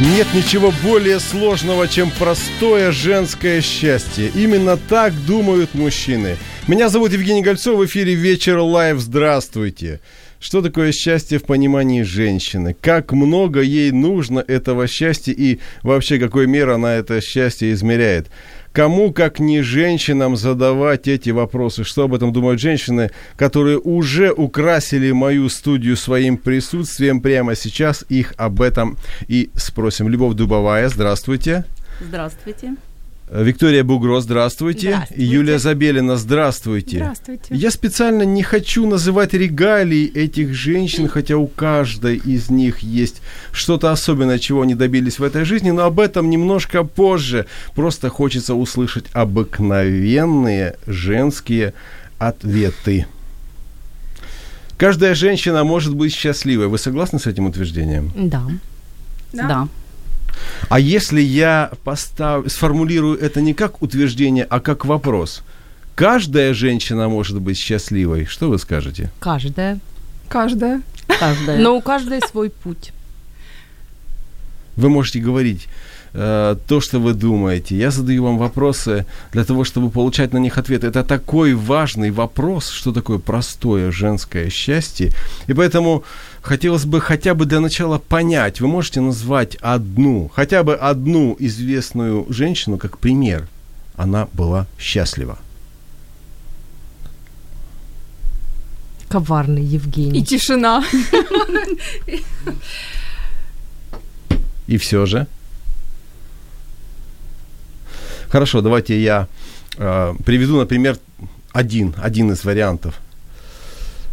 Нет ничего более сложного, чем простое женское счастье. Именно так думают мужчины. Меня зовут Евгений Гольцов, в эфире «Вечер live». Здравствуйте. Что такое счастье в понимании женщины? Как много ей нужно этого счастья и вообще какой меры она это счастье измеряет? Кому, как не женщинам, задавать эти вопросы? Что об этом думают женщины, которые уже украсили мою студию своим присутствием прямо сейчас? Их об этом и спросим. Любовь Дубовая, здравствуйте. Здравствуйте. Виктория Бугро, здравствуйте. Здравствуйте. Юлия Забелина, здравствуйте. Здравствуйте. Я специально не хочу называть регалии этих женщин, хотя у каждой из них есть что-то особенное, чего они добились в этой жизни, но об этом немножко позже. Просто хочется услышать обыкновенные женские ответы. Каждая женщина может быть счастливой. Вы согласны с этим утверждением? Да. Да. А если я постав... сформулирую это не как утверждение, а как вопрос? Каждая женщина может быть счастливой. Что вы скажете? Каждая. Каждая. Каждая. Но у каждой свой путь. Вы можете говорить э, то, что вы думаете. Я задаю вам вопросы для того, чтобы получать на них ответы. Это такой важный вопрос, что такое простое женское счастье. И поэтому хотелось бы хотя бы для начала понять, вы можете назвать одну, хотя бы одну известную женщину как пример. Она была счастлива. Коварный Евгений. И тишина. И все же. Хорошо, давайте я э, приведу, например, один, один из вариантов.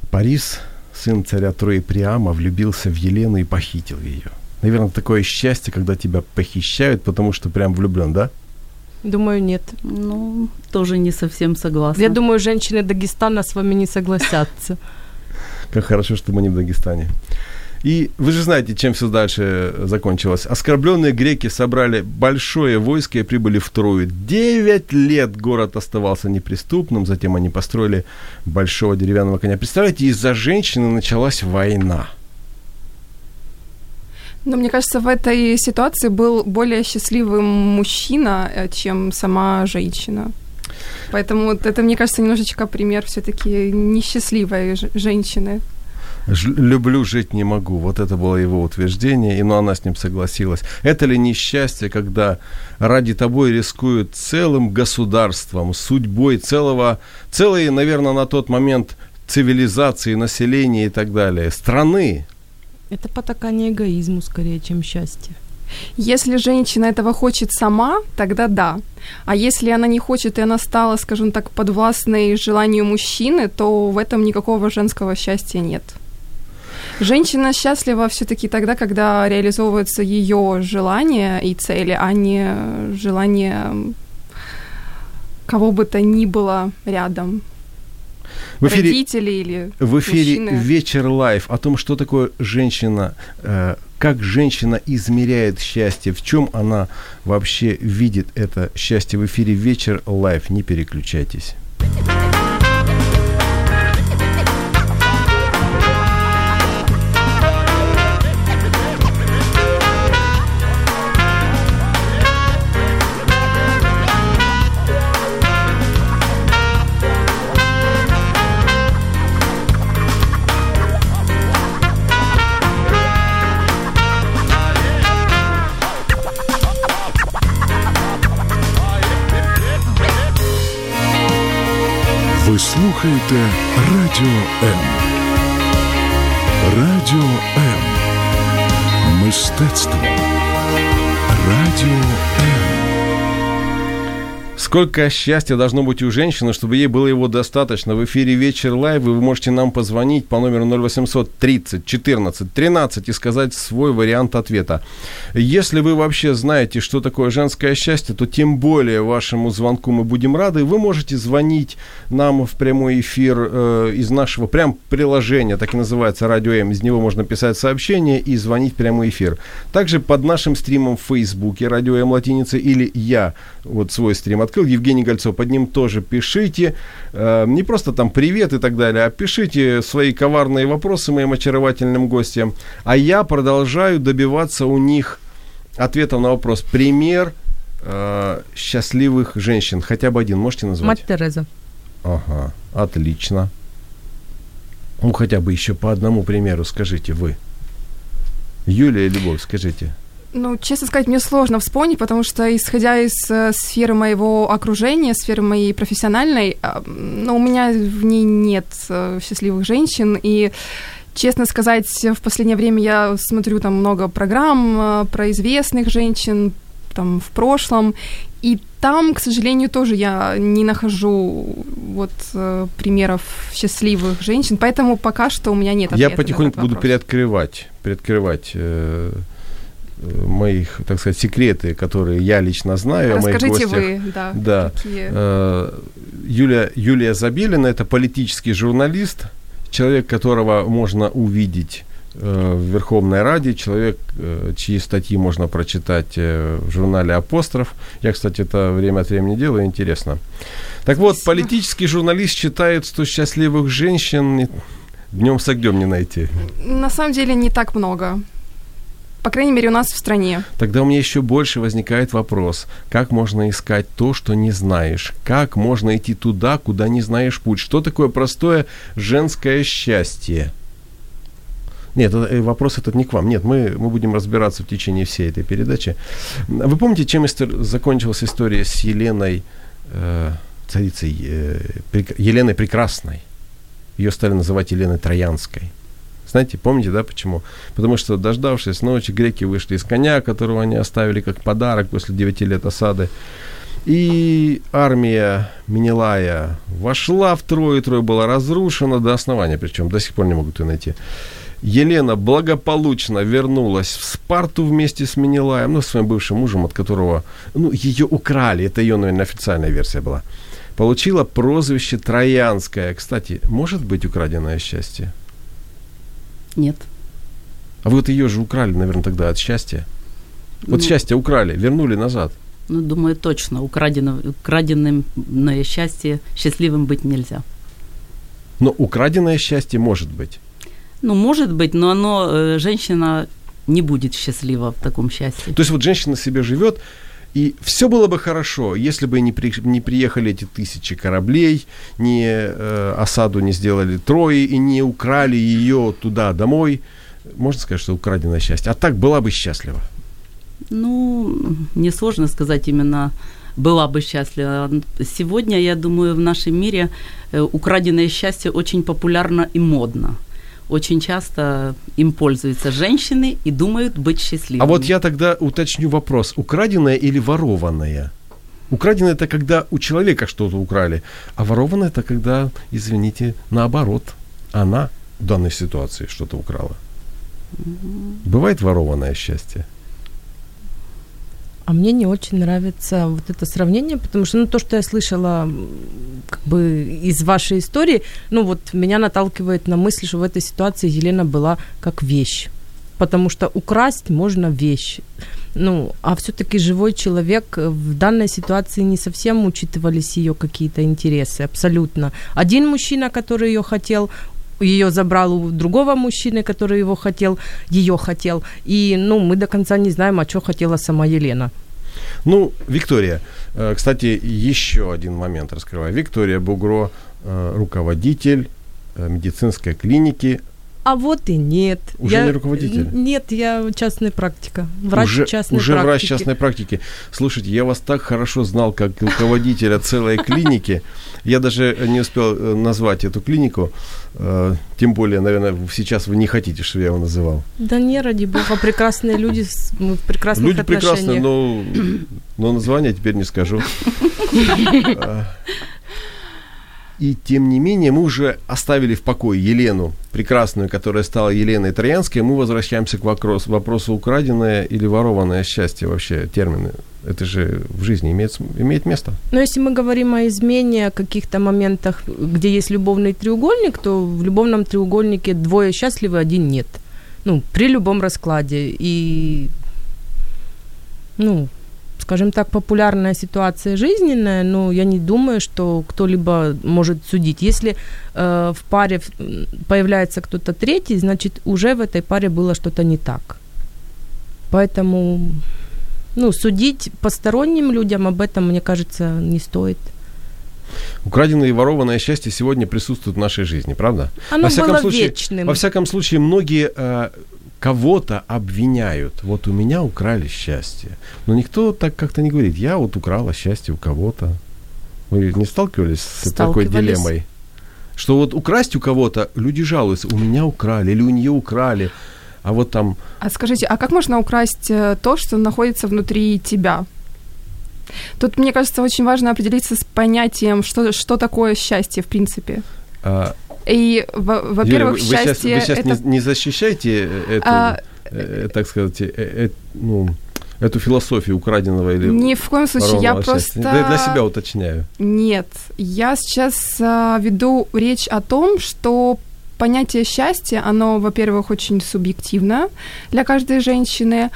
Парис, сын царя Трои Приама, влюбился в Елену и похитил ее. Наверное, такое счастье, когда тебя похищают, потому что прям влюблен, да? Думаю, нет. Ну, тоже не совсем согласна. Я думаю, женщины Дагестана с вами не согласятся. Как хорошо, что мы не в Дагестане. И вы же знаете, чем все дальше закончилось. Оскорбленные греки собрали большое войско и прибыли в Трою. Девять лет город оставался неприступным, затем они построили большого деревянного коня. Представляете, из-за женщины началась война. Но мне кажется, в этой ситуации был более счастливым мужчина, э, чем сама женщина. Поэтому вот это, мне кажется, немножечко пример все-таки несчастливой женщины. Люблю жить не могу. Вот это было его утверждение, и ну, она с ним согласилась. Это ли несчастье, когда ради тобой рискуют целым государством, судьбой целого, целой, наверное, на тот момент цивилизации, населения и так далее, страны, Это потакание эгоизму скорее, чем счастье. Если женщина этого хочет сама, тогда да. А если она не хочет, и она стала, скажем так, подвластной желанию мужчины, то в этом никакого женского счастья нет. Женщина счастлива все-таки тогда, когда реализовываются ее желания и цели, а не желания кого бы то ни было рядом. В эфире, Родители или в эфире мужчины. «Вечер лайф» о том, что такое женщина, э, как женщина измеряет счастье, в чем она вообще видит это счастье. В эфире «Вечер лайф». Не переключайтесь. слухаєте Радіо М. Радіо М. Мистецтво. Радіо М. Сколько счастья должно быть у женщины, чтобы ей было его достаточно. В эфире «Вечер live», вы можете нам позвонить по номеру 0800 30 14 13 и сказать свой вариант ответа. Если вы вообще знаете, что такое женское счастье, то тем более вашему звонку мы будем рады. Вы можете звонить нам в прямой эфир э, из нашего прям приложения, так и называется «Радио М». Из него можно писать сообщение и звонить в прямой эфир. Также под нашим стримом в Фейсбуке «Радио М» латиница или я вот свой стрим открыл, Евгений Гольцов, под ним тоже пишите. Э, не просто там привет и так далее, а пишите свои коварные вопросы моим очаровательным гостям. А я продолжаю добиваться у них ответов на вопрос. Пример э, счастливых женщин. Хотя бы один можете назвать? Мать Тереза. Ага, отлично. Ну, хотя бы еще по одному примеру скажите вы. Юлия Любовь, скажите. Ну, честно сказать, мне сложно вспомнить, потому что, исходя из э, сферы моего окружения, сферы моей профессиональной, э, ну, у меня в ней нет э, счастливых женщин, и Честно сказать, в последнее время я смотрю там много программ э, про известных женщин, там в прошлом, и там, к сожалению, тоже я не нахожу вот примеров счастливых женщин, поэтому пока что у меня нет ответа Я потихоньку буду приоткрывать э, э, моих, так сказать, секреты, которые я лично знаю о моих Расскажите гостях. вы, да, Да. какие... Э, Юлия, Юлия Забелина – это политический журналист, человек, которого можно увидеть э, в Верховной Раде, человек, э, чьи статьи можно прочитать в журнале «Апостроф». Я, кстати, это время от времени делаю, интересно. Так вот, политический журналист считает, что счастливых женщин днем с огнем не найти. На самом деле не так много. По крайней мере, у нас в стране. Тогда у меня еще больше возникает вопрос, как можно искать то, что не знаешь? Как можно идти туда, куда не знаешь путь? Что такое простое женское счастье? Нет, это- э, вопрос этот не к вам. Нет, мы, мы будем разбираться в течение всей этой передачи. Вы помните, чем истор- закончилась история с Еленой, э, царицей, э, Прек- Еленой Прекрасной? Ее стали называть Еленой Троянской. Знаете, помните, да, почему? Потому что, дождавшись ночи, греки вышли из коня, которого они оставили как подарок после девяти лет осады. И армия Менелая вошла в Трой, Трой была разрушена до основания, причем до сих пор не могут ее найти. Елена благополучно вернулась в Спарту вместе с Менелаем, ну, своим бывшим мужем, от которого, ну, ее украли, это ее, наверное, официальная версия была. Получила прозвище Троянская. Кстати, может быть украденное счастье? Нет. А вы вот ее же украли, наверное, тогда от счастья. Вот Ну, счастье украли, вернули назад. Ну, думаю, точно. Украдено, украденное счастье счастливым быть нельзя. Но украденное счастье может быть. Ну, может быть, но оно, э, женщина не будет счастлива в таком счастье. То есть вот женщина себе живет, и все было бы хорошо, если бы не, при, не приехали эти тысячи кораблей, не э, осаду не сделали Трои и не украли ее туда домой. Можно сказать, что украденное счастье. А так была бы счастлива. Ну, несложно сказать именно была бы счастлива. Сегодня, я думаю, в нашем мире э, украденное счастье очень популярно и модно. Очень часто им пользуются женщины и думают быть счастливыми. А вот я тогда уточню вопрос. Украденное или ворованное? Украденное это когда у человека что-то украли, а ворованное это когда, извините, наоборот, она в данной ситуации что-то украла. Бывает ворованное счастье? А мне не очень нравится вот это сравнение, потому что, ну, то, что я слышала как бы из вашей истории, ну, вот меня наталкивает на мысль, что в этой ситуации Елена была как вещь. Потому что украсть можно вещь. Ну, а все-таки живой человек э, в данной ситуации не совсем учитывались ее какие-то интересы, абсолютно. Один мужчина, который ее хотел, ее забрал у другого мужчины, который его хотел, ее хотел. И, ну, мы до конца не знаем, а что хотела сама Елена. Ну, Виктория, э, кстати, еще один момент раскрываю. Виктория Бугро, э, руководитель э, медицинской клиники а вот и нет. Уже я, не руководитель? Нет, я частная практика. Врач уже, частной уже практики. врач частной практики. Слушайте, я вас так хорошо знал, как руководителя целой клиники. Я даже не успел э, назвать эту клинику. Э, Тем более, наверное, сейчас вы не хотите, чтобы я его называл. Да не, ради бога, прекрасные люди, мы в прекрасных Люди прекрасные, но, но название теперь не скажу. И тем не менее, мы уже оставили в покое Елену, прекрасную, которая стала Еленой Троянской. Мы возвращаемся к вопросу, вопросу украденное или ворованное счастье вообще, термины. Это же в жизни имеет, имеет место. Но если мы говорим о измене, о каких-то моментах, где есть любовный треугольник, то в любовном треугольнике двое счастливы, один нет. Ну, при любом раскладе. И, ну, скажем так, популярная ситуация жизненная, но я не думаю, что кто-либо может судить. Если э, в паре появляется кто-то третий, значит, уже в этой паре было что-то не так. Поэтому, ну, судить посторонним людям об этом, мне кажется, не стоит. Украденное и ворованное счастье сегодня присутствует в нашей жизни, правда? Оно Во всяком было случае- вечным. Во всяком случае, многие э, кого-то обвиняют. Вот у меня украли счастье. Но никто так как-то не говорит, я вот украла счастье у кого-то. Вы не сталкивались с такой дилеммой? Что вот украсть у кого-то, люди жалуются, у меня украли или у нее украли. А вот там, А скажите, а как можно украсть э, то, что находится внутри тебя? Тут, мне кажется, очень важно определиться с понятием, что, что такое счастье, в принципе. а, И, во- Юля, во-первых, вы, сейчас, счастье вы сейчас это... не, не защищаете эту, А, э, так сказать, э, э, ну, эту философию украденного или Ни в коем случае, я ворованного просто... счастья? Да, для себя уточняю. Нет, я сейчас а, веду речь о том, что понятие счастья, оно, во-первых, очень субъективно для каждой женщины,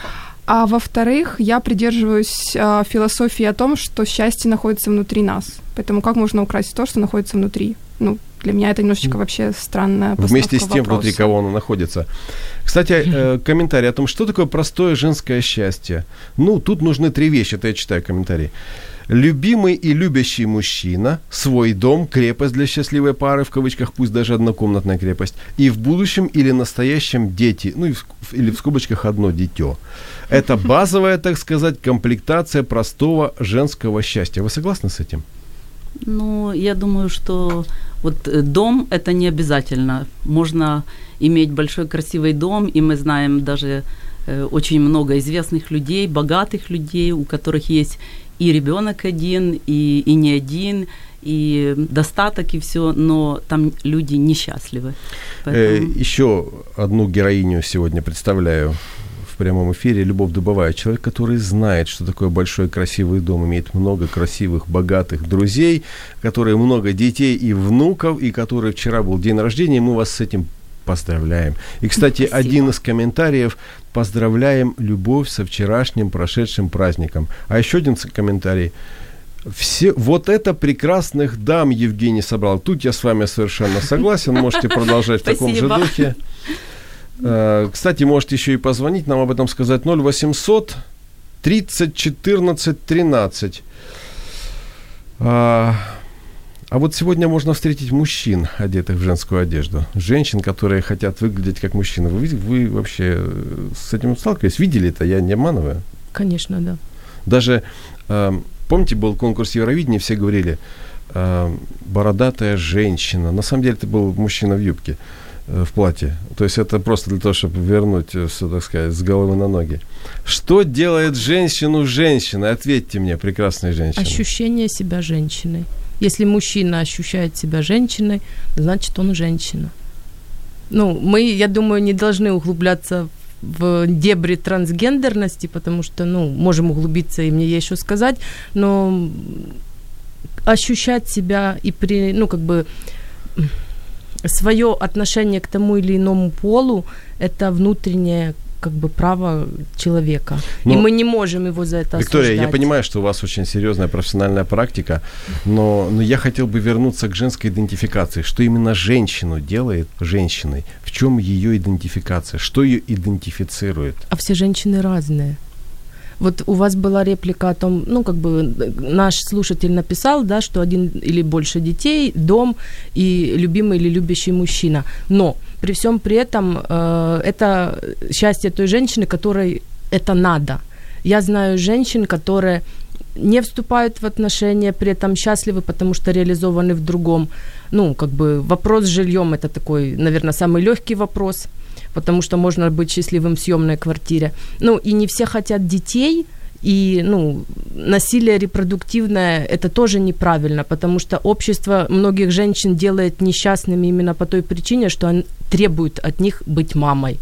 а во-вторых, я придерживаюсь а, философии о том, что счастье находится внутри нас. Поэтому как можно украсть то, что находится внутри? Ну, для меня это немножечко вообще странная Вместе с тем, внутри вопроса. кого оно находится. Кстати, э, комментарий о том, что такое простое женское счастье. Ну, тут нужны три вещи, это я читаю комментарий. Любимый и любящий мужчина, свой дом, крепость для счастливой пары, в кавычках, пусть даже однокомнатная крепость, и в будущем или настоящем дети, ну и в или в скобочках одно дитё. Это базовая, так сказать, комплектация простого женского счастья. Вы согласны с этим? Ну, я думаю, что вот э, дом это не обязательно. Можно иметь большой красивый дом, и мы знаем даже э, очень много известных людей, богатых людей, у которых есть и ребенок один, и, и не один, и достаток, и все, но там люди несчастливы. Э, Поэтому- еще одну героиню сегодня представляю прямом эфире. Любовь Дубовая. Человек, который знает, что такое большой красивый дом, имеет много красивых, богатых друзей, которые много детей и внуков, и который вчера был день рождения. Мы вас с этим поздравляем. И, кстати, Спасибо. один из комментариев «Поздравляем Любовь со вчерашним прошедшим праздником». А еще один комментарий все, вот это прекрасных дам Евгений собрал. Тут я с вами совершенно согласен. Можете продолжать в таком же духе. Э, Кстати, можете еще и позвонить, нам об этом сказать. 0800 30 14 13. А, а вот сегодня можно встретить мужчин, одетых в женскую одежду. Женщин, которые хотят выглядеть как мужчины. Вы, вы вообще э, с этим сталкивались? Видели это? Я не обманываю? Конечно, да. Даже, э, помните, был конкурс Евровидения, все говорили, э, бородатая женщина. На самом деле это был мужчина в юбке, э, в платье. То есть это просто для того, чтобы вернуть все, так сказать, с головы на ноги. Что делает женщину женщиной? Ответьте мне, прекрасная женщина. Ощущение себя женщиной. Если мужчина ощущает себя женщиной, значит он женщина. Ну, мы, я думаю, не должны углубляться в дебри трансгендерности, потому что, ну, можем углубиться, и мне есть что сказать, но ощущать себя и при, ну, как бы свое отношение к тому или иному полу это внутреннее как бы право человека. и Ну, мы не можем его за это Виктория, я осуждать. понимаю, что у вас очень серьезная профессиональная практика, но, но я хотел бы вернуться к женской идентификации. Что именно женщину делает женщиной? В чем ее идентификация? Что ее идентифицирует? А все женщины разные. Вот у вас была реплика о том, ну, как бы наш слушатель написал, да, что один или больше детей, дом и любимый или любящий мужчина. Но при всем при этом э, это счастье той женщины, которой это надо. Я знаю женщин, которые не вступают в отношения, при этом счастливы, потому что реализованы в другом. Ну, как бы вопрос с жильем это такой, наверное, самый легкий вопрос, потому что можно быть счастливым в съемной квартире. Ну, и не все хотят детей, и ну, насилие репродуктивное это тоже неправильно, потому что общество многих женщин делает несчастными именно по той причине, что он требует от них быть мамой.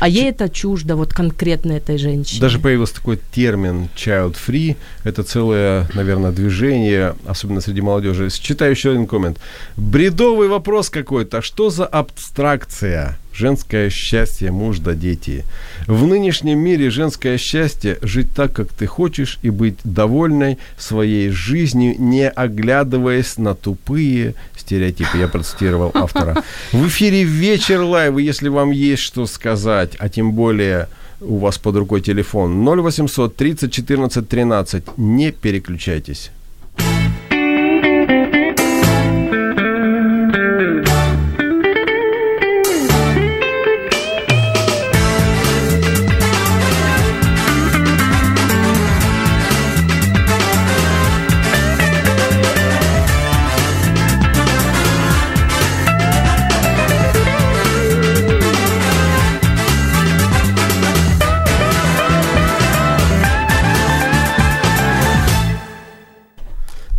А ей это чуждо, вот конкретно этой женщине. Даже появился такой термин child free. Это целое, наверное, движение, особенно среди молодежи. Читаю еще один коммент. Бредовый вопрос какой-то. Что за абстракция? Женское счастье, муж да дети. В нынешнем мире женское счастье – жить так, как ты хочешь, и быть довольной своей жизнью, не оглядываясь на тупые стереотипы. Я процитировал автора. В эфире «Вечер live», если вам есть что сказать, а тем более у вас под рукой телефон 0800 30 14 13, не переключайтесь.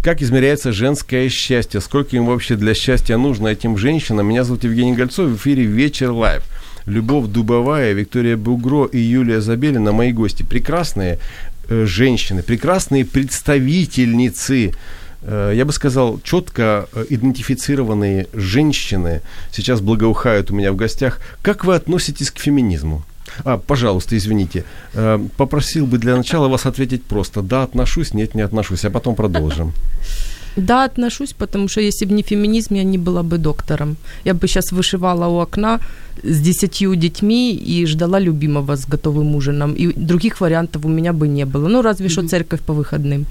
Как измеряется женское счастье? Сколько им вообще для счастья нужно этим женщинам? Меня зовут Евгений Гольцов, в эфире «Вечер live». Любовь Дубовая, Виктория Бугро и Юлия Забелина, мои гости. Прекрасные э, женщины, прекрасные представительницы э, я бы сказал, четко э, идентифицированные женщины сейчас благоухают у меня в гостях. Как вы относитесь к феминизму? А, пожалуйста, извините. Э, попросил бы для начала вас ответить просто. Да, отношусь, нет, не отношусь, а потом продолжим. Да, отношусь, потому что если бы не феминизм, я не была бы доктором. Я бы сейчас вышивала у окна с десятью детьми и ждала любимого с готовым ужином. И других вариантов у меня бы не было. Ну, разве что церковь по выходным.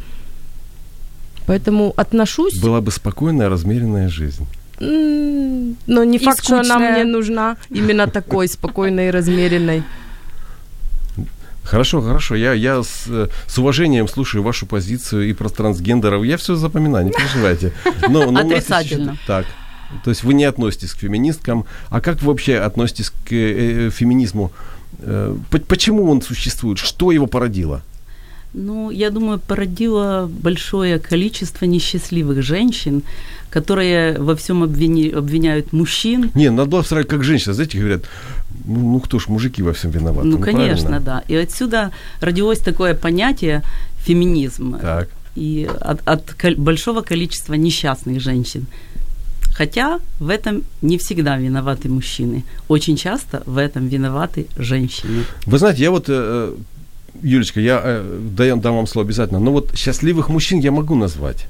Поэтому отношусь... Была бы спокойная, размеренная жизнь. Но не факт, что она мне нужна именно такой спокойной и размеренной. Хорошо, хорошо. Я, я с, с уважением слушаю вашу позицию и про трансгендеров. Я все запоминаю, не переживайте. Но, но Отрицательно. Еще, так. То есть вы не относитесь к феминисткам. А как вы вообще относитесь к э, э феминизму? Э, почему он существует? Что его породило? Ну, я думаю, породило большое количество несчастливых женщин, которые во всем обвини, обвиняют мужчин. Не, надо было сразу как женщина, знаете, говорят, ну, ну кто ж, мужики во всем виноваты. Ну, ну конечно, правильно? да. И отсюда родилось такое понятие феминизм. Так. И от, от большого количества несчастных женщин. Хотя в этом не всегда виноваты мужчины. Очень часто в этом виноваты женщины. Вы знаете, я вот э, Юлечка, я э, дам, дам вам слово обязательно. Но вот счастливых мужчин я могу назвать.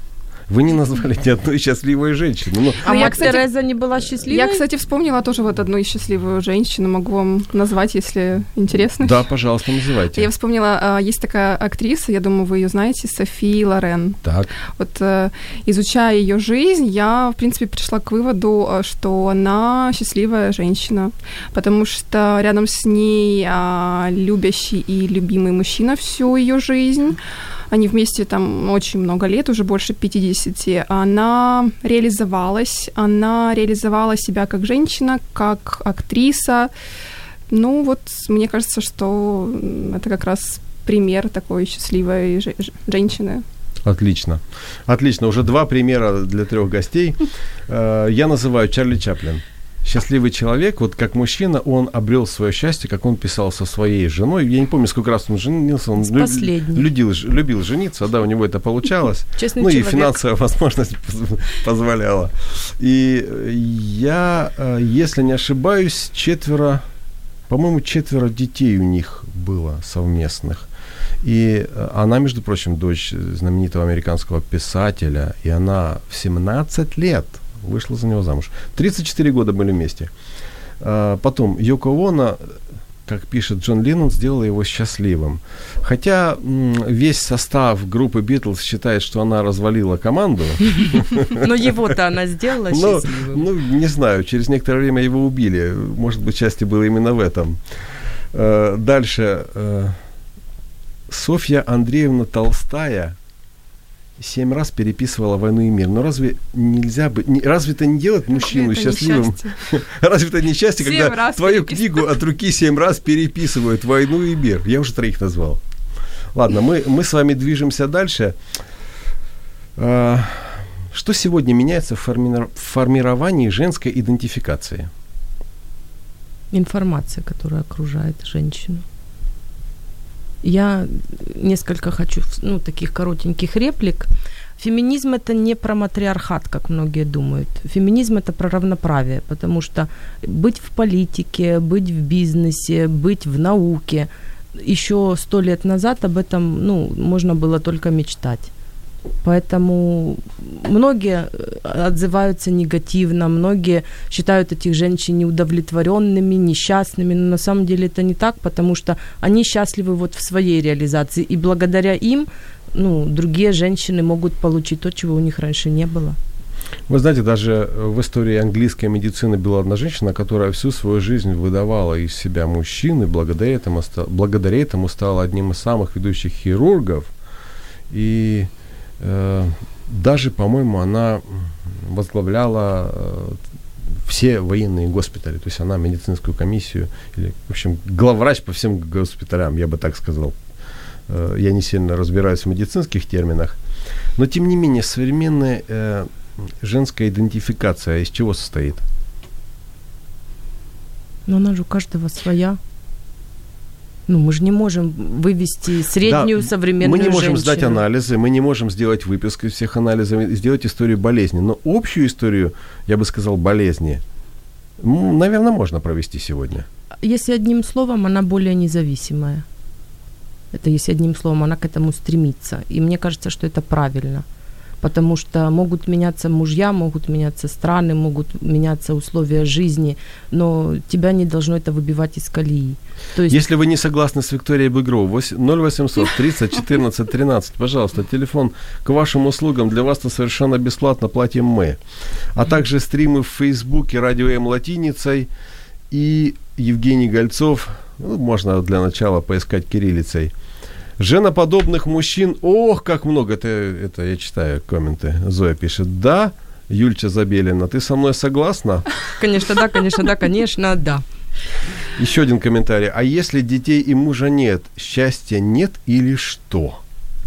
Вы не назвали ни одной счастливой женщины. Ну, а ну, мать кстати, Тереза не была счастливой? Я, кстати, вспомнила тоже вот одну счастливую женщину. Могу вам назвать, если интересно. Да, пожалуйста, называйте. Я вспомнила, а, есть такая актриса, я думаю, вы ее знаете, Софи Лорен. Так. Вот э, изучая ее жизнь, я, в принципе, пришла к выводу, э, что она счастливая женщина, потому что рядом с ней а, любящий и любимый мужчина всю ее жизнь. Они вместе там очень много лет, уже больше 50. Она реализовалась, она реализовала себя как женщина, как актриса. Ну вот, мне кажется, что это как раз пример такой счастливой женщины. Отлично. Отлично. Уже два примера для трех гостей. Э, я называю Чарли Чаплин счастливый человек, вот как мужчина, он обрел свое счастье, как он писал со своей женой. Я не помню, сколько раз он женился. Он любил, любил жениться, да, у него это получалось. Честный ну человек. и финансовая возможность позволяла. И я, э, если не ошибаюсь, четверо, по-моему, четверо детей у них было совместных. И э, она, между прочим, дочь знаменитого американского писателя, и она в 17 лет вышла за него замуж. 34 года были вместе. А, потом Йоко Оно, как пишет Джон Леннон, сделала его счастливым. Хотя весь состав группы Битлз считает, что она развалила команду. Но его-то она сделала счастливым. ну, не знаю, через некоторое время его убили. Может быть, счастье было именно в этом. Э, Дальше. э, Софья Андреевна Толстая семь раз переписывала «Войну и мир». Но разве нельзя бы... не- Разве это не делает мужчину Это счастливым? несчастье. Разве это не счастье, когда твою книгу от руки семь раз переписывают «Войну и мир»? Я уже троих назвал. Ладно, мы, мы с вами движемся дальше. А, Что сегодня меняется в формировании женской идентификации? Информация, которая окружает женщину. Я несколько хочу, ну, таких коротеньких реплик. Феминизм это не про матриархат, как многие думают. Феминизм это про равноправие, потому что быть в политике, быть в бизнесе, быть в науке, еще сто лет назад об этом, ну, можно было только мечтать. Поэтому многие э, отзываются негативно, многие считают этих женщин неудовлетворенными, несчастными, но на самом деле это не так, потому что они счастливы вот в своей реализации, и благодаря им ну, другие женщины могут получить то, чего у них раньше не было. Вы знаете, даже э, в истории английской медицины была одна женщина, которая всю свою жизнь выдавала из себя мужчин, и благодаря этому, благодаря этому стала одним из самых ведущих хирургов. И даже, по-моему, она возглавляла э, все военные госпитали, то есть она медицинскую комиссию, или, в общем, главврач по всем госпиталям, я бы так сказал. Э, Я не сильно разбираюсь в медицинских терминах, но тем не менее современная э, женская идентификация из чего состоит? Но она же у каждого своя. Ну, мы же не можем вывести среднюю Да, современную Мы не можем женщину. сдать анализы, мы не можем сделать выписку из всех анализов, сделать историю болезни. Но общую историю, я бы сказал, болезни, наверное, можно провести сегодня. Если одним словом, она более независимая. Это если одним словом, она к этому стремится. И мне кажется, что это правильно. Потому что могут меняться мужья, могут меняться страны, могут меняться условия жизни, но тебя не должно это выбивать из колеи. То есть Если вы не согласны с Викторией Быгровой, 0800 30 14 13, пожалуйста, телефон к вашим услугам. Для вас это совершенно бесплатно платим мы. А также стримы в Фейсбуке «Радио М» латиницей и Евгений Гольцов, ну, можно для начала поискать кириллицей. Женоподобных мужчин, ох, как много, это, это я читаю комменты. Зоя пишет, да, Юльча Забелина, ты со мной согласна? Конечно, да, конечно, да, конечно, да. Еще один комментарий. А если детей и мужа нет, счастья нет или что?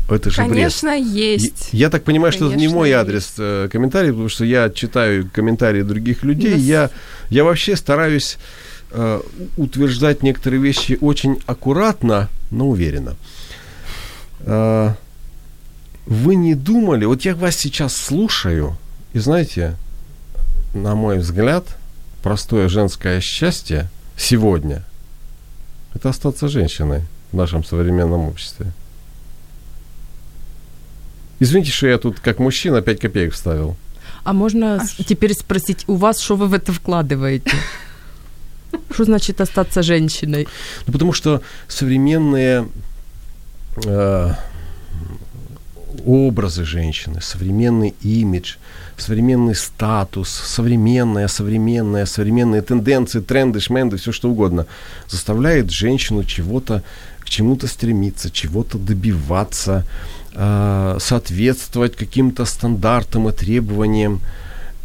Это же бред. Конечно, есть. Я так понимаю, что это не Конечно, мой есть. адрес э, комментарий, потому что я читаю комментарии других людей. Нас- Я, я вообще стараюсь э, утверждать некоторые вещи очень аккуратно, но уверенно. Э, вы не думали, вот я вас сейчас слушаю, и знаете, на мой взгляд, простое женское счастье сегодня – это остаться женщиной в нашем современном обществе. Извините, что я тут как мужчина 5 копеек вставил. А можно А теперь спросить у вас, что вы в это вкладываете? Что значит остаться женщиной? Ну, потому что современные образы женщины, современный имидж, современный статус, современная, современная, современные тенденции, тренды, шменды, все что угодно, заставляет женщину чего-то, к чему-то стремиться, чего-то добиваться, э, соответствовать каким-то стандартам и требованиям.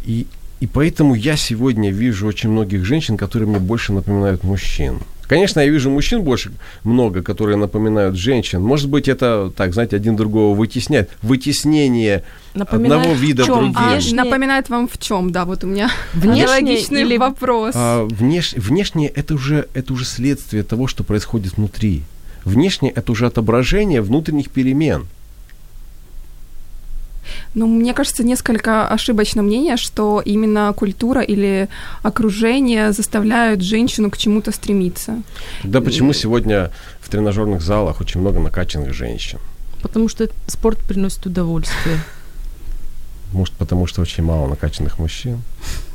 И, и поэтому я сегодня вижу очень многих женщин, которые мне больше напоминают мужчин. Конечно, я вижу мужчин больше много, которые напоминают женщин. Может быть, это, так, знаете, один другого вытесняет. Вытеснение Напоминает одного вида другим. А Внешне- напоминает вам в чем, да, вот у меня аналогичный или- вопрос. А, внеш- внешне это уже, это уже следствие того, что происходит внутри. Внешне это уже отображение внутренних перемен. Ну, мне кажется, несколько ошибочно мнение, что именно культура или окружение заставляют женщину к чему-то стремиться. Тогда почему сегодня в тренажерных залах очень много накачанных женщин? Потому что спорт приносит удовольствие. Может, потому что очень мало накачанных мужчин?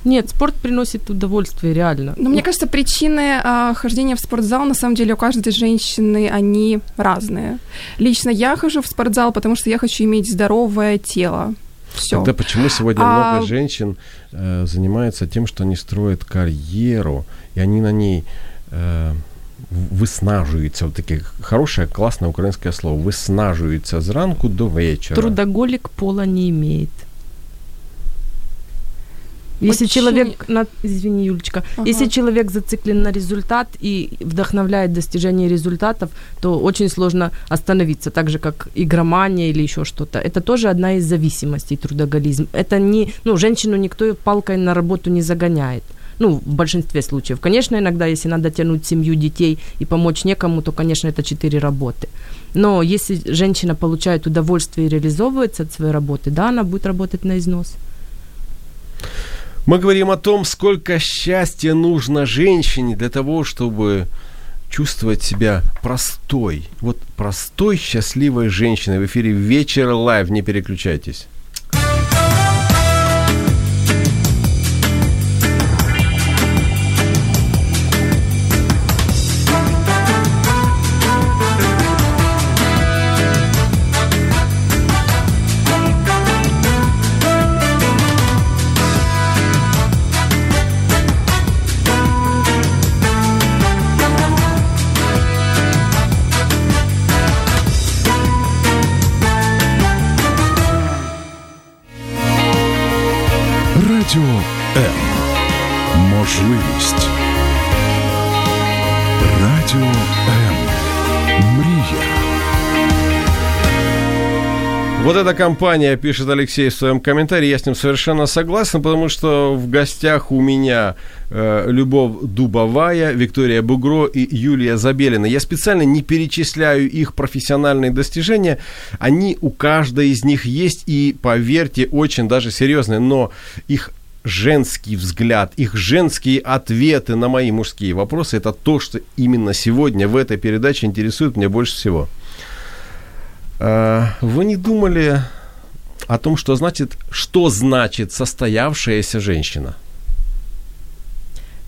Нет, спорт приносит удовольствие, реально. Но мне кажется, причины а, хождения в спортзал, на самом деле, у каждой женщины, они разные. Лично я хожу в спортзал, потому что я хочу иметь здоровое тело. Все. Тогда почему сегодня А- много женщин э, занимаются тем, что они строят карьеру, и они на ней э, в- виснажуються, вот таке хорошее, классное украинское слово, виснажуються зранку до вечера. Трудоголик пола не имеет. Если Очень- человек, на, извини, Юлечка, Ага. если человек зациклен на результат и вдохновляет достижение результатов, то очень сложно остановиться, так же как игромания или еще что-то. Это тоже одна из зависимостей трудоголизм. Это не, ну, женщину никто палкой на работу не загоняет. Ну, в большинстве случаев. Конечно, иногда, если надо тянуть семью детей и помочь некому, то, конечно, это четыре работы. Но если женщина получает удовольствие и реализовывается от своей работы, да, она будет работать на износ. Мы говорим о том, сколько счастья нужно женщине для того, чтобы чувствовать себя простой. Вот простой, счастливой женщиной. В эфире «Вечер live». Не переключайтесь. Эта компания, пишет Алексей в своем комментарии, я с ним совершенно согласен, потому что в гостях у меня э, Любовь Дубовая, Виктория Бугро и Юлия Забелина. Я специально не перечисляю их профессиональные достижения, они у каждой из них есть, и, поверьте, очень даже серьезные, но их женский взгляд, их женские ответы на мои мужские вопросы, это то, что именно сегодня в этой передаче интересует меня больше всего. А, Вы не думали о том, что значит, что значит состоявшаяся женщина?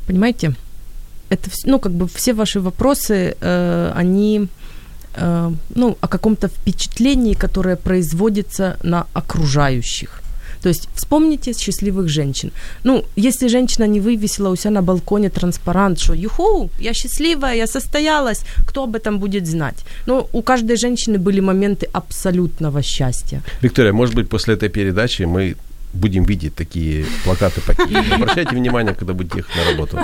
Понимаете? Это, ну, как бы все ваши вопросы, э, они, э, ну, о каком-то впечатлении, которое производится на окружающих. То есть вспомните счастливых женщин. Ну, если женщина не вывесила у себя на балконе транспарант, что «Юху, я счастливая, я состоялась», кто об этом будет знать? Ну, у каждой женщины были моменты абсолютного счастья. Виктория, может быть, после этой передачи мы будем видеть такие плакаты по Киеву. Обращайте внимание, когда будете ехать на работу.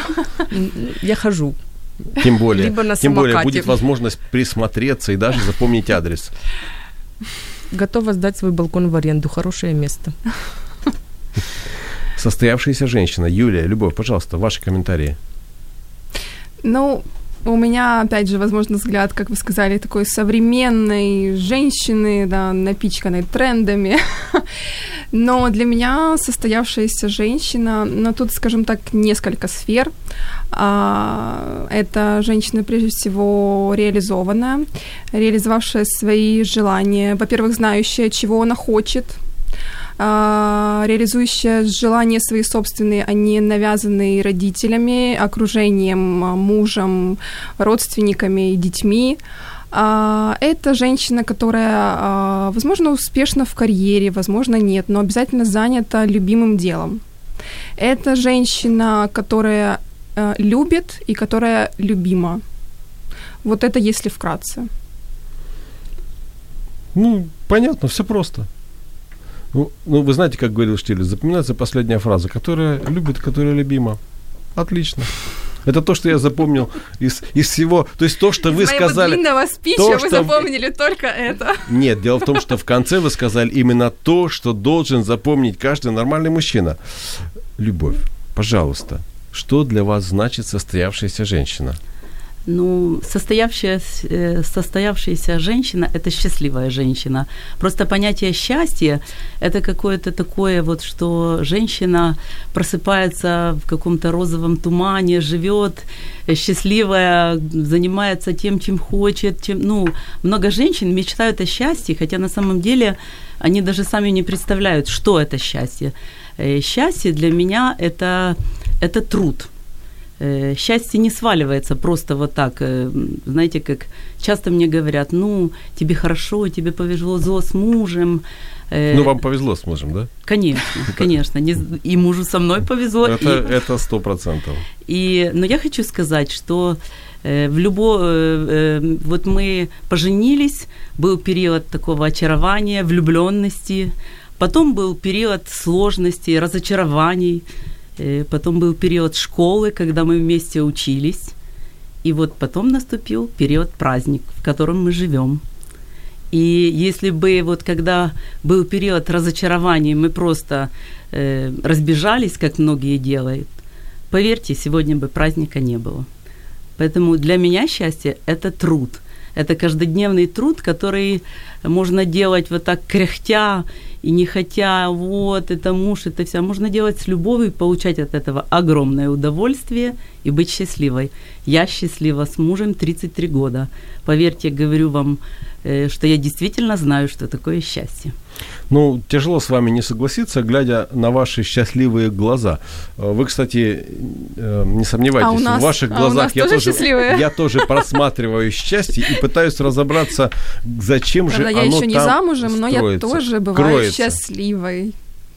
Я хожу. Тем более, тем более будет возможность присмотреться и даже запомнить адрес. Готова сдать свой балкон в аренду. Хорошее место. Состоявшаяся женщина. Юлия, Любовь, пожалуйста, ваши комментарии. Ну, у меня, опять же, возможно, взгляд, как вы сказали, такой современной женщины, да, напичканной трендами. Но для меня состоявшаяся женщина, ну, тут, скажем так, несколько сфер. А, Это женщина, прежде всего, реализованная, реализовавшая свои желания, во-первых, знающая, чего она хочет, реализующая желания свои собственные, а не навязанные родителями, окружением, а, мужем, родственниками и детьми. А, Это женщина, которая, а, возможно, успешна в карьере, возможно, нет, но обязательно занята любимым делом. Это женщина, которая любит и которая любима. Вот это если вкратце. Ну, понятно, все просто. Ну, ну, вы знаете, как говорил Штирлиц, запоминается последняя фраза, которая любит, которая любима. Отлично. Это то, что я запомнил из, из всего. То есть то, что вы сказали... длинного спича то, вы запомнили только это. Нет, дело в том, что в конце вы сказали именно то, что должен запомнить каждый нормальный мужчина. Любовь, пожалуйста, что для вас значит состоявшаяся женщина? Ну, состоявшаяся, э, состоявшаяся женщина – это счастливая женщина. Просто понятие счастья – это какое-то такое вот, что женщина просыпается в каком-то розовом тумане, живет счастливая, занимается тем, чем хочет. Чем, ну, много женщин мечтают о счастье, хотя на самом деле они даже сами не представляют, что это счастье. Э, Счастье для меня – это, это труд – счастье не сваливается просто вот так. э, Знаете, как часто мне говорят, ну, тебе хорошо, тебе повезло с мужем. Э, Ну, вам повезло с мужем, да? Конечно, конечно. Не И мужу со мной повезло. Это, сто процентов. и, но я хочу сказать, что э, в любо, э, э, вот мы поженились, был период такого очарования, влюбленности, потом был период сложностей, разочарований, э, потом был период школы, когда мы вместе учились, и вот потом наступил период праздник, в котором мы живем. И если бы вот когда был период разочарований, мы просто э, разбежались, как многие делают, поверьте, сегодня бы праздника не было. Поэтому для меня счастье – это труд. Это каждодневный труд, который можно делать вот так кряхтя и не хотя, вот, это муж, это все. Можно делать с любовью и получать от этого огромное удовольствие и быть счастливой. Я счастлива с мужем 33 года. Поверьте, говорю вам, э, что я действительно знаю, что такое счастье. Ну, тяжело с вами не согласиться, глядя на ваши счастливые глаза. Э, Вы, кстати, э, не сомневайтесь, А у нас- в ваших а у глазах нас я, тоже счастливые? я тоже просматриваю счастье и пытаюсь разобраться, зачем же Правда, я оно еще не там замужем, но я тоже бываю кроется. счастливой,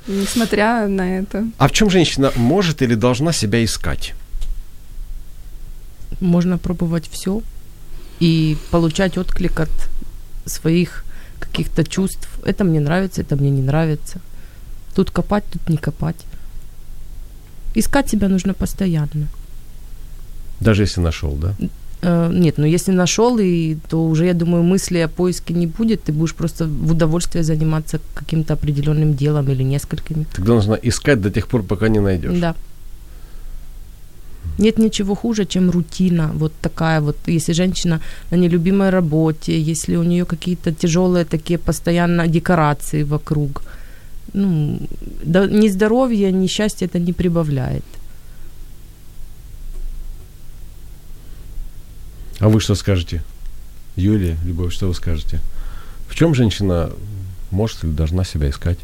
несмотря на это. А в чем женщина может или должна себя искать? Можно пробовать все и получать отклик от своих каких-то чувств. Это мне нравится, это мне не нравится. Тут копать, тут не копать. Искать себя нужно постоянно. Даже если нашел, да? Э, Нет, ну если нашел, и, то уже, я думаю, мысли о поиске не будет. Ты будешь просто в удовольствие заниматься каким-то определенным делом или несколькими. Тогда нужно искать до тех пор, пока не найдешь. Да. Нет ничего хуже, чем рутина. Вот такая вот, если женщина на нелюбимой работе, если у нее какие-то тяжелые такие постоянно декорации вокруг. Ну, да, ни здоровья, ни счастья это не прибавляет. А вы что скажете? Юлия, Любовь, что вы скажете? В чем женщина может или должна себя искать?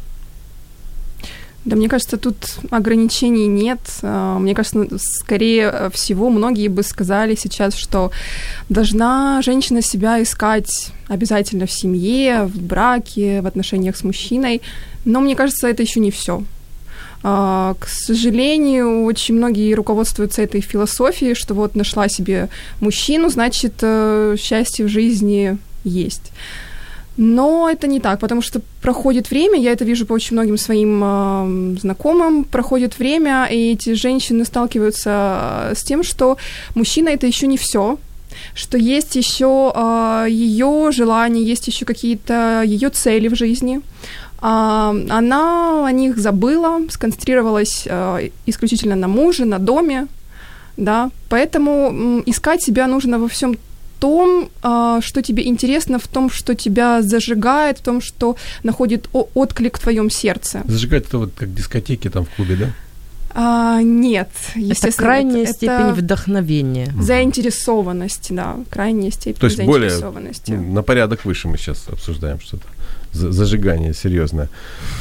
Да, мне кажется, тут ограничений нет. А, Мне кажется, ну, скорее всего, многие бы сказали сейчас, что должна женщина себя искать обязательно в семье, в браке, в отношениях с мужчиной. Но мне кажется, это еще не все. К сожалению, очень многие руководствуются этой философией, что вот нашла себе мужчину, значит, э, счастье в жизни есть. Но это не так, потому что проходит время, я это вижу по очень многим своим э, знакомым, проходит время, и эти женщины сталкиваются э, с тем, что мужчина это еще не все, что есть еще э, ее желания, есть еще какие-то ее цели в жизни. А, она о них забыла, сконцентрировалась э, исключительно на муже, на доме, да, поэтому искать себя нужно во всем том, а, что тебе интересно, в том, что тебя зажигает, в том, что находит отклик в твоем сердце. Зажигать это вот как дискотеки там в клубе, да? А, нет, Это естественно, крайняя это- степень это вдохновения. заинтересованность, да, крайняя степень То есть более заинтересованности. ну, на порядок выше мы сейчас обсуждаем что-то. За- Зажигание серьезное.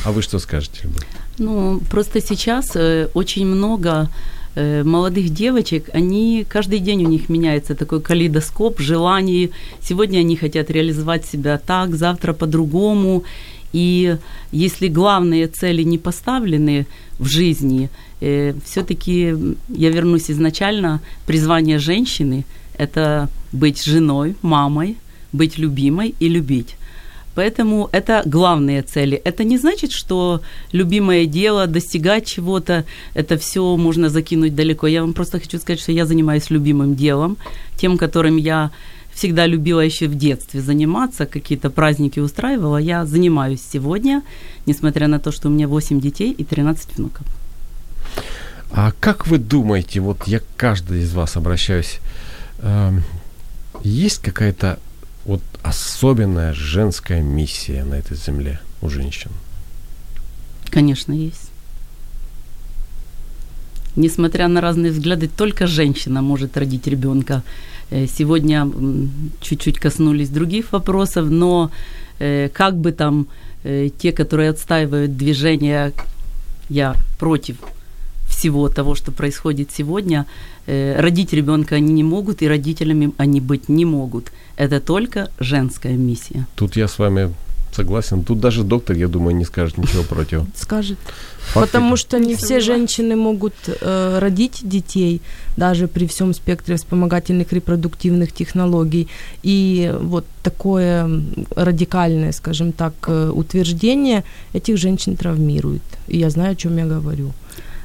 А вы что скажете, Любовь? Ну, просто сейчас э, очень много молодых девочек, они каждый день у них меняется такой калейдоскоп желаний. Сегодня они хотят реализовать себя так, завтра по-другому. И если главные цели не поставлены в жизни, э, все-таки я вернусь изначально, призвание женщины – это быть женой, мамой, быть любимой и любить. Поэтому это главные цели. Это не значит, что любимое дело, достигать чего-то, это все можно закинуть далеко. Я вам просто хочу сказать, что я занимаюсь любимым делом, тем, которым я всегда любила еще в детстве заниматься, какие-то праздники устраивала. Я занимаюсь сегодня, несмотря на то, что у меня 8 детей и 13 внуков. А как вы думаете, вот я к каждой из вас обращаюсь, Эм, Есть какая-то вот особенная женская миссия на этой земле у женщин? Конечно, есть. Несмотря на разные взгляды, только женщина может родить ребенка. Э, Сегодня чуть-чуть коснулись других вопросов, но э, как бы там э, те, которые отстаивают движение, я против всего того, что происходит сегодня, э, родить ребенка они не могут, и родителями они быть не могут. Это только женская миссия. Тут я с вами согласен. Тут даже доктор, я думаю, не скажет ничего против. Скажет. Факт Потому что не все женщины могут э, родить детей, даже при всем спектре вспомогательных репродуктивных технологий. И вот такое радикальное, скажем так, э, утверждение этих женщин травмирует. И я знаю, о чем я говорю.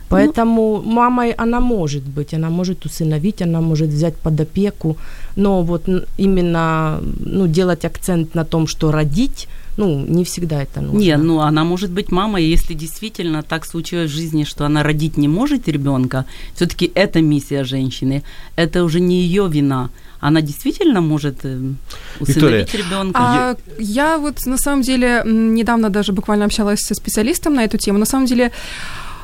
Поэтому мамой она может быть, она может усыновить, она может взять под опеку, но вот именно ну, делать акцент на том, что родить, ну, не всегда это нужно. Не, ну она может быть мамой, если действительно так случилось в жизни, что она родить не может ребенка, все-таки это миссия женщины, это уже не ее вина. Она действительно может э, усыновить ребенка. А я вот на самом деле недавно даже буквально общалась со специалистом на эту тему. На самом деле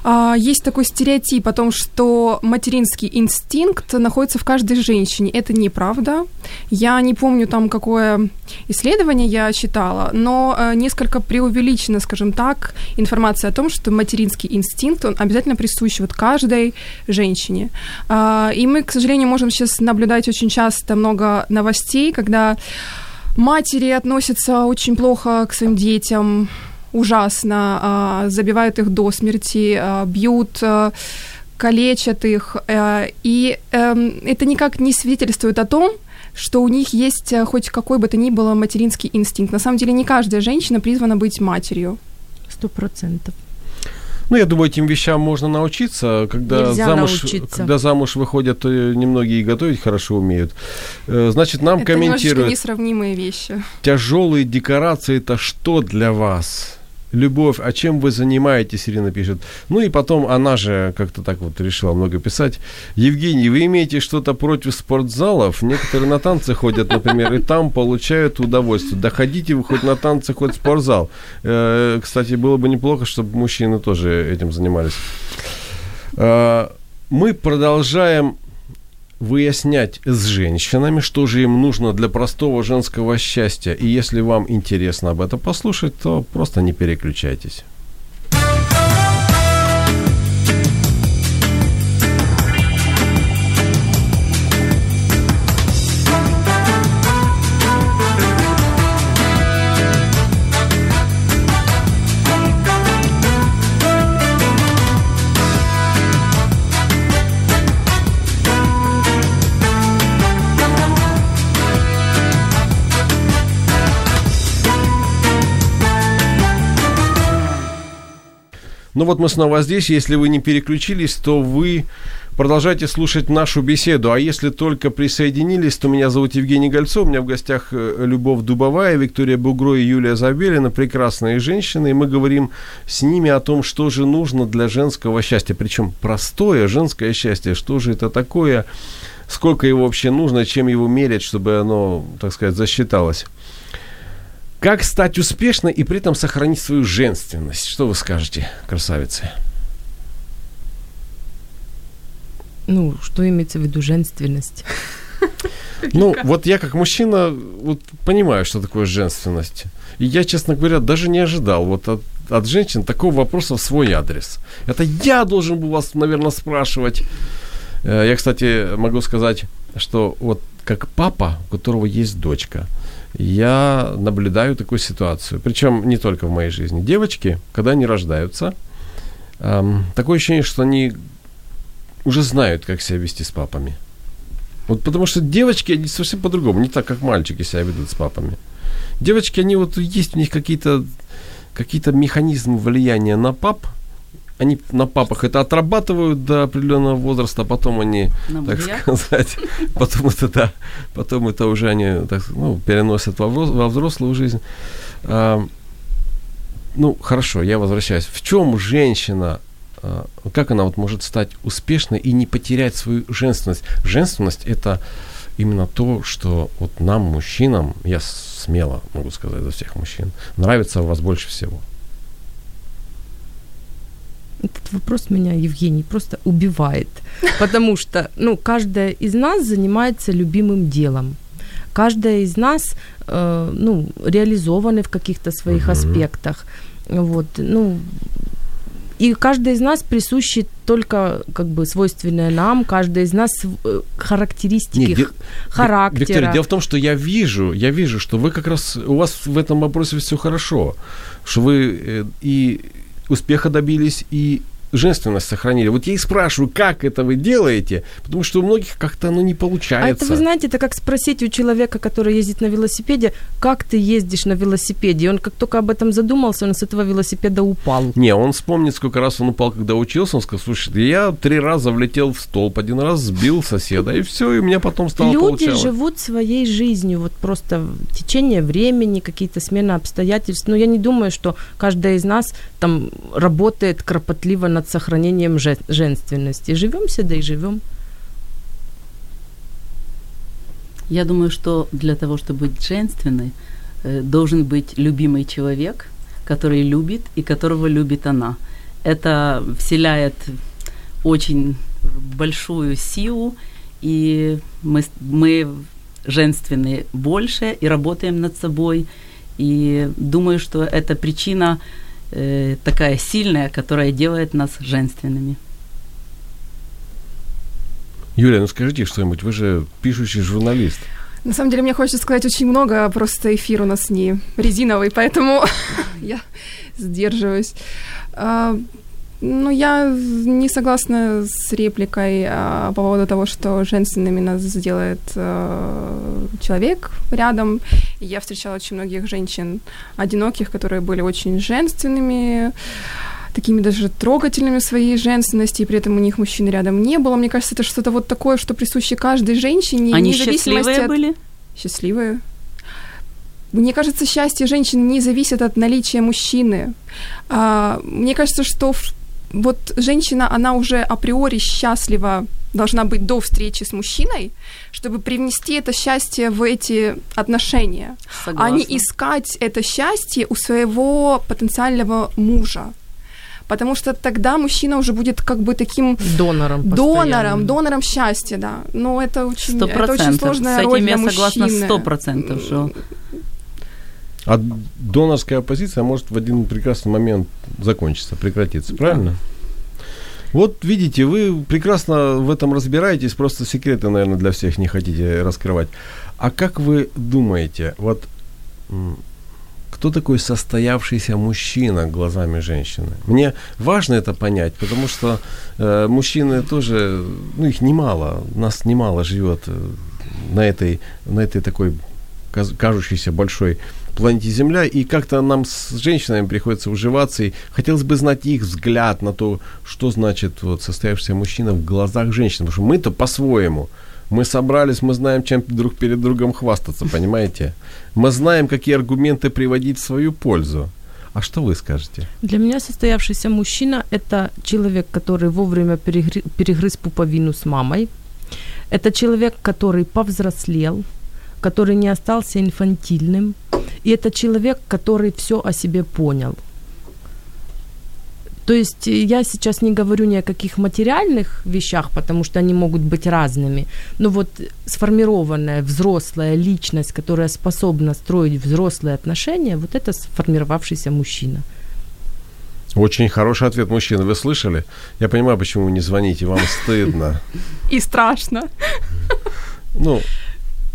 а, есть такой стереотип о том, что материнский инстинкт находится в каждой женщине. Это неправда. Я не помню там, какое исследование я читала, но э, несколько преувеличена, скажем так, информация о том, что материнский инстинкт, он обязательно присущ вот каждой женщине. А, И мы, к сожалению, можем сейчас наблюдать очень часто много новостей, когда матери относятся очень плохо к своим детям, ужасно, а, забивают их до смерти, а, бьют, а, калечат их. И эм, это никак не свидетельствует о том, что у них есть хоть какой бы то ни было материнский инстинкт. На самом деле не каждая женщина призвана быть матерью. Сто процентов. Ну, я думаю, этим вещам можно научиться. Когда Нельзя замуж, научиться. когда замуж выходят, то немногие и готовить хорошо умеют. Э, Значит, нам это комментируют, несравнимые вещи. тяжелые декорации это что для вас? Любовь, а чем вы занимаетесь, Ирина пишет. Ну и потом она же как-то так вот решила много писать. Евгений, вы имеете что-то против спортзалов? Некоторые на танцы ходят, например, и там получают удовольствие. Да ходите вы хоть на танцы, хоть в спортзал. Э, Кстати, было бы неплохо, чтобы мужчины тоже этим занимались. Э, Мы продолжаем выяснять с женщинами, что же им нужно для простого женского счастья. И если вам интересно об этом послушать, то просто не переключайтесь. Ну вот мы снова здесь. Если вы не переключились, то вы продолжайте слушать нашу беседу. А если только присоединились, то меня зовут Евгений Гольцов. У меня в гостях э, Любовь Дубовая, Виктория Бугро и Юлия Забелина. Прекрасные женщины. И мы говорим с ними о том, что же нужно для женского счастья. Причем простое женское счастье. Что же это такое? Сколько его вообще нужно? Чем его мерять, чтобы оно, так сказать, засчиталось? Как стать успешной и при этом сохранить свою женственность? Что вы скажете, красавицы? Ну, что имеется в виду женственность? Ну, вот я как мужчина вот, понимаю, что такое женственность. И я, честно говоря, даже не ожидал вот от, от женщин такого вопроса в свой адрес. Это я должен был вас, наверное, спрашивать. Э, Я, кстати, могу сказать, что вот как папа, у которого есть дочка, я наблюдаю такую ситуацию. Причем не только в моей жизни. Девочки, когда они рождаются, эм, такое ощущение, что они уже знают, как себя вести с папами. Вот потому что девочки, они совсем по-другому, не так, как мальчики себя ведут с папами. Девочки, они вот есть у них какие-то какие-то механизмы влияния на пап, они на папах это отрабатывают до определенного возраста, а потом они, На так сказать, потом это, да, потом это уже они так, ну, переносят во, во взрослую жизнь. А, ну, хорошо, я возвращаюсь. В чем женщина, а, как она вот может стать успешной и не потерять свою женственность? Женственность – это именно то, что вот нам, мужчинам, я смело могу сказать за всех мужчин, нравится у вас больше всего? Этот вопрос меня, Евгений, просто убивает. Потому что, ну, каждая из нас занимается любимым делом. Каждая из нас, э, ну, реализованы в каких-то своих Мгм. аспектах. Вот, ну, и каждый из нас присущи только как бы свойственное нам, каждый из нас э, характеристики Нет, де- характера. Виктория, дело в том, что я вижу, я вижу, что вы как раз, у вас в этом вопросе все хорошо, что вы э, и успеха добились, и женственность сохранили. Вот я и спрашиваю, как это вы делаете, потому что у многих как-то оно не А получается. это, вы знаете, это как спросить у человека, который ездит на велосипеде, как ты ездишь на велосипеде. И он как только об этом задумался, он с этого велосипеда упал. Не, он вспомнит, сколько раз он упал, когда учился. Он сказал, слушай, я три раза влетел в столб, один раз сбил соседа, и все, и у меня потом стало Люди получалось. живут своей жизнью, вот просто в течение времени, какие-то смены обстоятельств. Но я не думаю, что каждая из нас там работает кропотливо над сохранением же- женственности. Живем да и живем. Я думаю, что для того, чтобы быть женственной, э, должен быть любимый человек, который любит и которого любит она. Это вселяет очень большую силу, и мы, мы женственные больше и работаем над собой. И думаю, что это причина э, такая сильная, которая делает нас женственными. Юлия, ну скажите что-нибудь, вы же пишущий журналист. На самом деле, мне хочется сказать очень много, а просто эфир у нас не резиновый, поэтому я сдерживаюсь. Ну, я не согласна с репликой а, по поводу того, что женственными нас сделает а, человек рядом. И Я встречала очень многих женщин одиноких, которые были очень женственными, такими даже трогательными своей женственности, и при этом у них мужчины рядом не было. Мне кажется, это что-то вот такое, что присуще каждой женщине. Они счастливые от- были? счастливые. Мне кажется, счастье женщин не зависит от наличия мужчины. А, мне кажется, что в- вот женщина, она уже априори счастлива должна быть до встречи с мужчиной, чтобы привнести это счастье в эти отношения, Согласна. а не искать это счастье у своего потенциального мужа. Потому что тогда мужчина уже будет как бы таким Донором донором, постоянным. донором счастья, да. Но это очень, это очень сложная С роль этим для я согласна мужчины. сто процентов, что А донорская позиция может в один прекрасный момент закончиться, прекратиться, правильно? Вот видите, вы прекрасно в этом разбираетесь, просто секреты, наверное, для всех не хотите раскрывать. А как вы думаете, вот кто такой состоявшийся мужчина глазами женщины? Мне важно это понять, потому что э, мужчины тоже, ну их немало, нас немало живет э, на этой, на этой такой кажущейся большой планете Земля, и как-то нам с женщинами приходится уживаться, и хотелось бы знать их взгляд на то, что значит вот состоявшийся мужчина в глазах женщины, потому что мы-то по-своему, мы собрались, мы знаем, чем друг перед другом хвастаться, понимаете? Мы знаем, какие аргументы приводить в свою пользу. А что вы скажете? Для меня состоявшийся мужчина – это человек, который вовремя перегры- перегрыз пуповину с мамой. Это человек, который повзрослел, который не остался инфантильным. И это человек, который все о себе понял. То есть э, я сейчас не говорю ни о каких материальных вещах, потому что они могут быть разными, но вот сформированная взрослая личность, которая способна строить взрослые отношения, вот это сформировавшийся мужчина. Очень хороший ответ, мужчина. Вы слышали? Я понимаю, почему вы не звоните, вам стыдно. И страшно. Ну,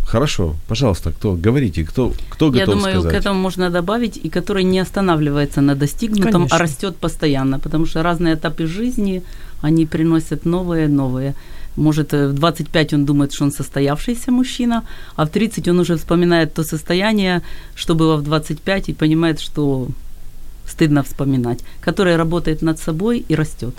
хорошо, пожалуйста, кто? Говорите, кто, кто Я готов думаю, сказать? к этому можно добавить, и который не останавливается на достигнутом, Конечно. а растет постоянно, потому что разные этапы жизни, они приносят новые, новые. Может, э, в 25 он думает, что он состоявшийся мужчина, а в 30 он уже вспоминает то состояние, что было в 25, и понимает, что стыдно вспоминать, которое работает над собой и растет.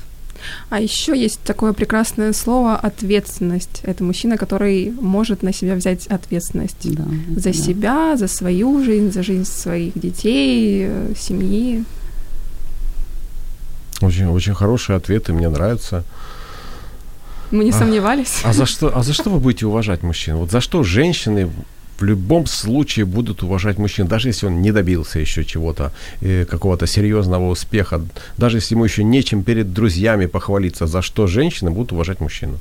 А еще есть такое прекрасное слово ответственность. Это мужчина, который может на себя взять ответственность Да, за да. себя, за свою жизнь, за жизнь своих детей, э, семьи. Очень, очень хорошие ответы, мне нравятся. Мы не А. сомневались. А за что, а за что вы будете уважать мужчину? Вот за что женщины в любом случае будут уважать мужчин, даже если он не добился еще чего-то, э, какого-то серьезного успеха, даже если ему еще нечем перед друзьями похвалиться, за что женщины будут уважать мужчину?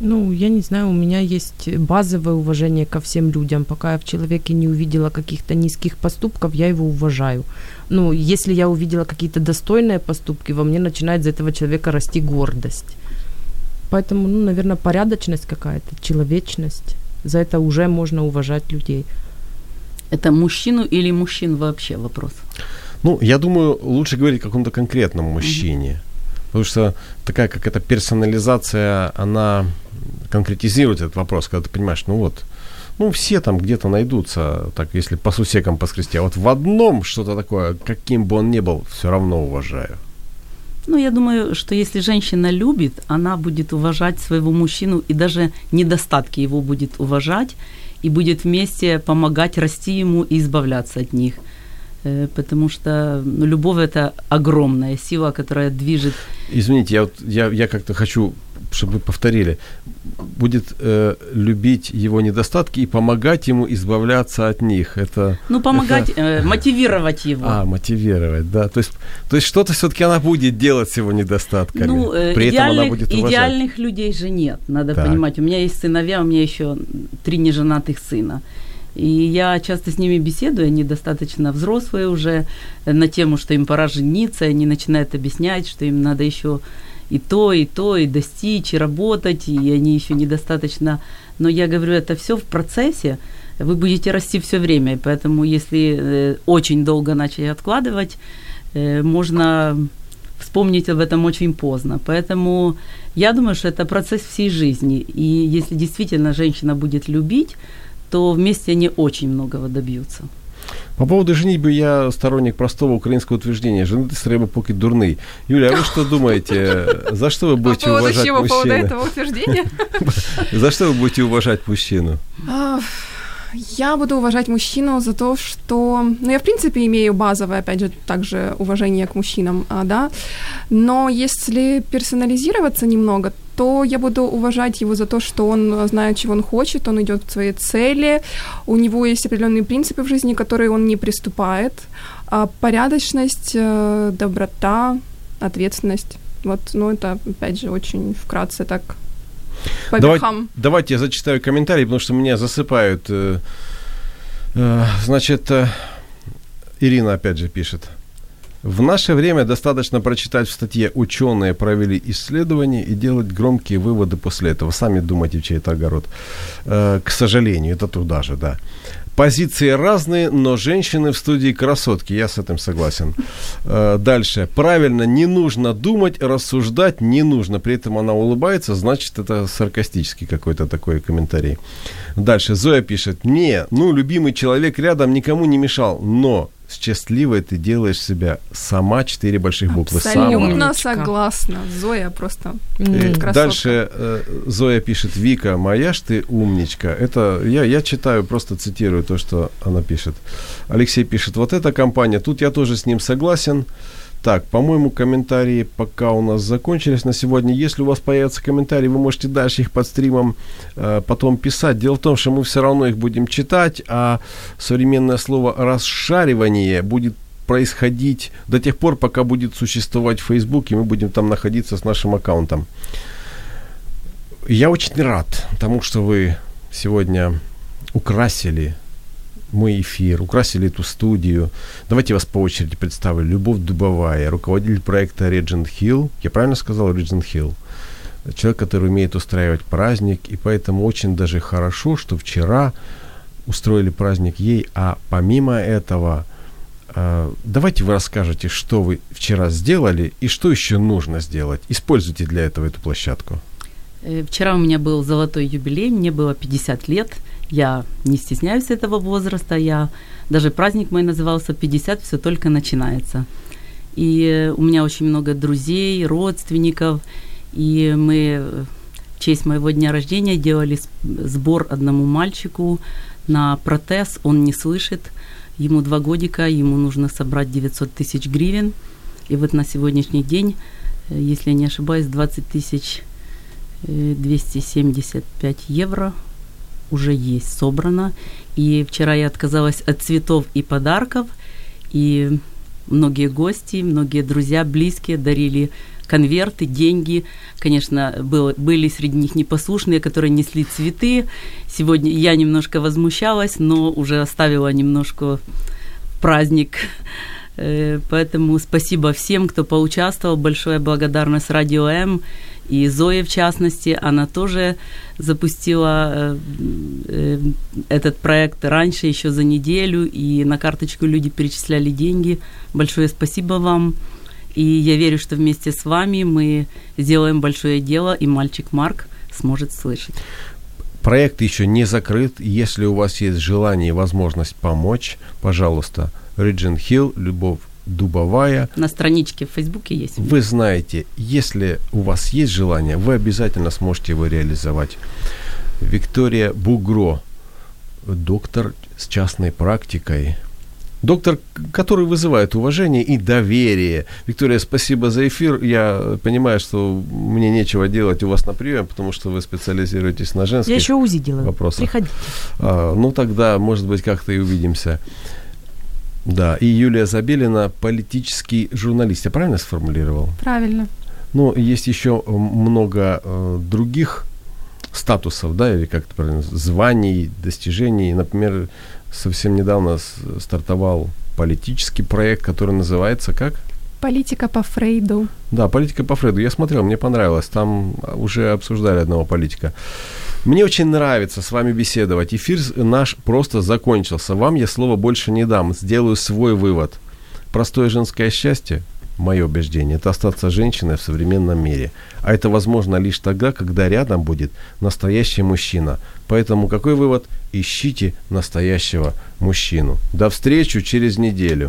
Ну, я не знаю, у меня есть базовое уважение ко всем людям. Пока я в человеке не увидела каких-то низких поступков, я его уважаю. Ну, если я увидела какие-то достойные поступки, во мне начинает за этого человека расти гордость. Поэтому, ну, наверное, порядочность какая-то, человечность. За это уже можно уважать людей. Это мужчину или мужчин вообще вопрос? Ну, я думаю, лучше говорить о каком-то конкретном мужчине. Потому что такая какая-то персонализация, она конкретизирует этот вопрос, когда ты понимаешь, ну вот, ну все там где-то найдутся, так если по сусекам поскрести, а вот в одном что-то такое, каким бы он ни был, все равно уважаю. Ну, я думаю, что если женщина любит, она будет уважать своего мужчину и даже недостатки его будет уважать и будет вместе помогать расти ему и избавляться от них. Э, Потому что ну, любовь это огромная сила, которая движет. Извините, я, вот, я, я как-то хочу, чтобы вы повторили. Будет э, любить его недостатки и помогать ему избавляться от них. Это Ну, помогать, э, мотивировать его. А, мотивировать, да. То есть, то есть что-то все-таки она будет делать с его недостатками. Ну, э, При этом она будет уважать. идеальных людей же нет, надо Так. понимать. У меня есть сыновья, у меня еще три неженатых сына. И я часто с ними беседую, они достаточно взрослые уже э, на тему, что им пора жениться, они начинают объяснять, что им надо еще и то, и то, и достичь, и работать, и они еще недостаточно. Но я говорю, это все в процессе, вы будете расти все время, поэтому если э, очень долго начать откладывать, э, можно вспомнить об этом очень поздно. Поэтому я думаю, что это процесс всей жизни. И если действительно женщина будет любить, то вместе они очень многого добьются. По поводу женитьбы я сторонник простого украинского утверждения. Женитись треба поки дурный. Юля, а вы что думаете? За что вы По будете поводу уважать чего? По поводу мужчину? этого утверждения? За что вы будете уважать мужчину? А, Я буду уважать мужчину за то, что... Ну, я, в принципе, имею базовое, опять же, также уважение к мужчинам, а, да. Но если персонализироваться немного, то я буду уважать его за то, что он знает, чего он хочет, он идет к своей цели, у него есть определенные принципы в жизни, которые он не приступает. А порядочность, э, доброта, ответственность. Вот, ну, это, опять же, очень вкратце так по Давай- верхам. Давайте я зачитаю комментарий, потому что меня засыпают. Э, э, Значит, э, Ирина опять же пишет. В наше время достаточно прочитать в статье «Ученые провели исследование» и делать громкие выводы после этого. Сами думайте, в чей это огород. Э, К сожалению, это туда же, да. Позиции разные, но женщины в студии красотки. Я с этим согласен. Э, Дальше. Правильно, не нужно думать, рассуждать не нужно. При этом она улыбается, значит, это саркастический какой-то такой комментарий. Дальше. Зоя пишет. Не, ну, любимый человек рядом никому не мешал, но счастливой ты делаешь себя сама, четыре больших буквы. Сама. Абсолютно Умничка. согласна. Зоя просто. Э, красотка. Дальше э, Зоя пишет, Вика, моя ж ты умничка. Это я, я читаю, просто цитирую то, что она пишет. Алексей пишет, вот эта компания, тут я тоже с ним согласен. Так, по-моему, комментарии пока у нас закончились на сегодня. Если у вас появятся комментарии, вы можете дальше их под стримом э, потом писать. Дело в том, что мы все равно их будем читать, а современное слово «расшаривание» будет происходить до тех пор, пока будет существовать Facebook, и мы будем там находиться с нашим аккаунтом. Я очень рад тому, что вы сегодня украсили мой эфир, украсили эту студию. Давайте я вас по очереди представлю. Любовь Дубовая, руководитель проекта Regent Hill. Я правильно сказал Regent Hill? Человек, который умеет устраивать праздник, и поэтому очень даже хорошо, что вчера устроили праздник ей, а помимо этого, э, давайте вы расскажете, что вы вчера сделали и что еще нужно сделать. Используйте для этого эту площадку. Э, Вчера у меня был золотой юбилей, мне было 50 лет. Я не стесняюсь этого возраста. Я даже праздник мой назывался 50, все только начинается. И э, у меня очень много друзей, родственников. И мы э, в честь моего дня рождения делали сбор одному мальчику на протез. Он не слышит. Ему два годика, ему нужно собрать 900 тысяч гривен. И вот на сегодняшний день, э, если я не ошибаюсь, 20 тысяч э, 275 евро уже есть собрано. И вчера я отказалась от цветов и подарков, и многие гости, многие друзья, близкие дарили конверты, деньги. Конечно, был, были среди них непослушные, которые несли цветы. Сегодня я немножко возмущалась, но уже оставила немножко праздник. Э, Поэтому спасибо всем, кто поучаствовал. Большая благодарность Радио М и Зое в частности. Она тоже запустила э, э, этот проект раньше, еще за неделю, и на карточку люди перечисляли деньги. Большое спасибо вам. И я верю, что вместе с вами мы сделаем большое дело, и мальчик Марк сможет слышать. Проект еще не закрыт. Если у вас есть желание и возможность помочь, пожалуйста, Риджин Хилл, Любовь Дубовая. На страничке в Фейсбуке есть. Вы знаете, если у вас есть желание, вы обязательно сможете его реализовать. Виктория Бугро, доктор с частной практикой, доктор, который вызывает уважение и доверие. Виктория, спасибо за эфир. Я понимаю, что мне нечего делать у вас на приеме, потому что вы специализируетесь на женских Я еще УЗИ делаю. вопросах. Приходите. А, ну, тогда, может быть, как-то и увидимся. Да, и Юлия Забелина, политический журналист. Я правильно сформулировал? Правильно. Ну, есть еще э, много э, других статусов, да, или как это правильно, званий, достижений. Например, совсем недавно стартовал политический проект, который называется как? Политика по Фрейду. Да, политика по Фреду. Я смотрел, мне понравилось. Там уже обсуждали одного политика. Мне очень нравится с вами беседовать. Эфир наш просто закончился. Вам я слова больше не дам. Сделаю свой вывод. Простое женское счастье, мое убеждение, это остаться женщиной в современном мире. А это возможно лишь тогда, когда рядом будет настоящий мужчина. Поэтому какой вывод? Ищите настоящего мужчину. До встречи через неделю.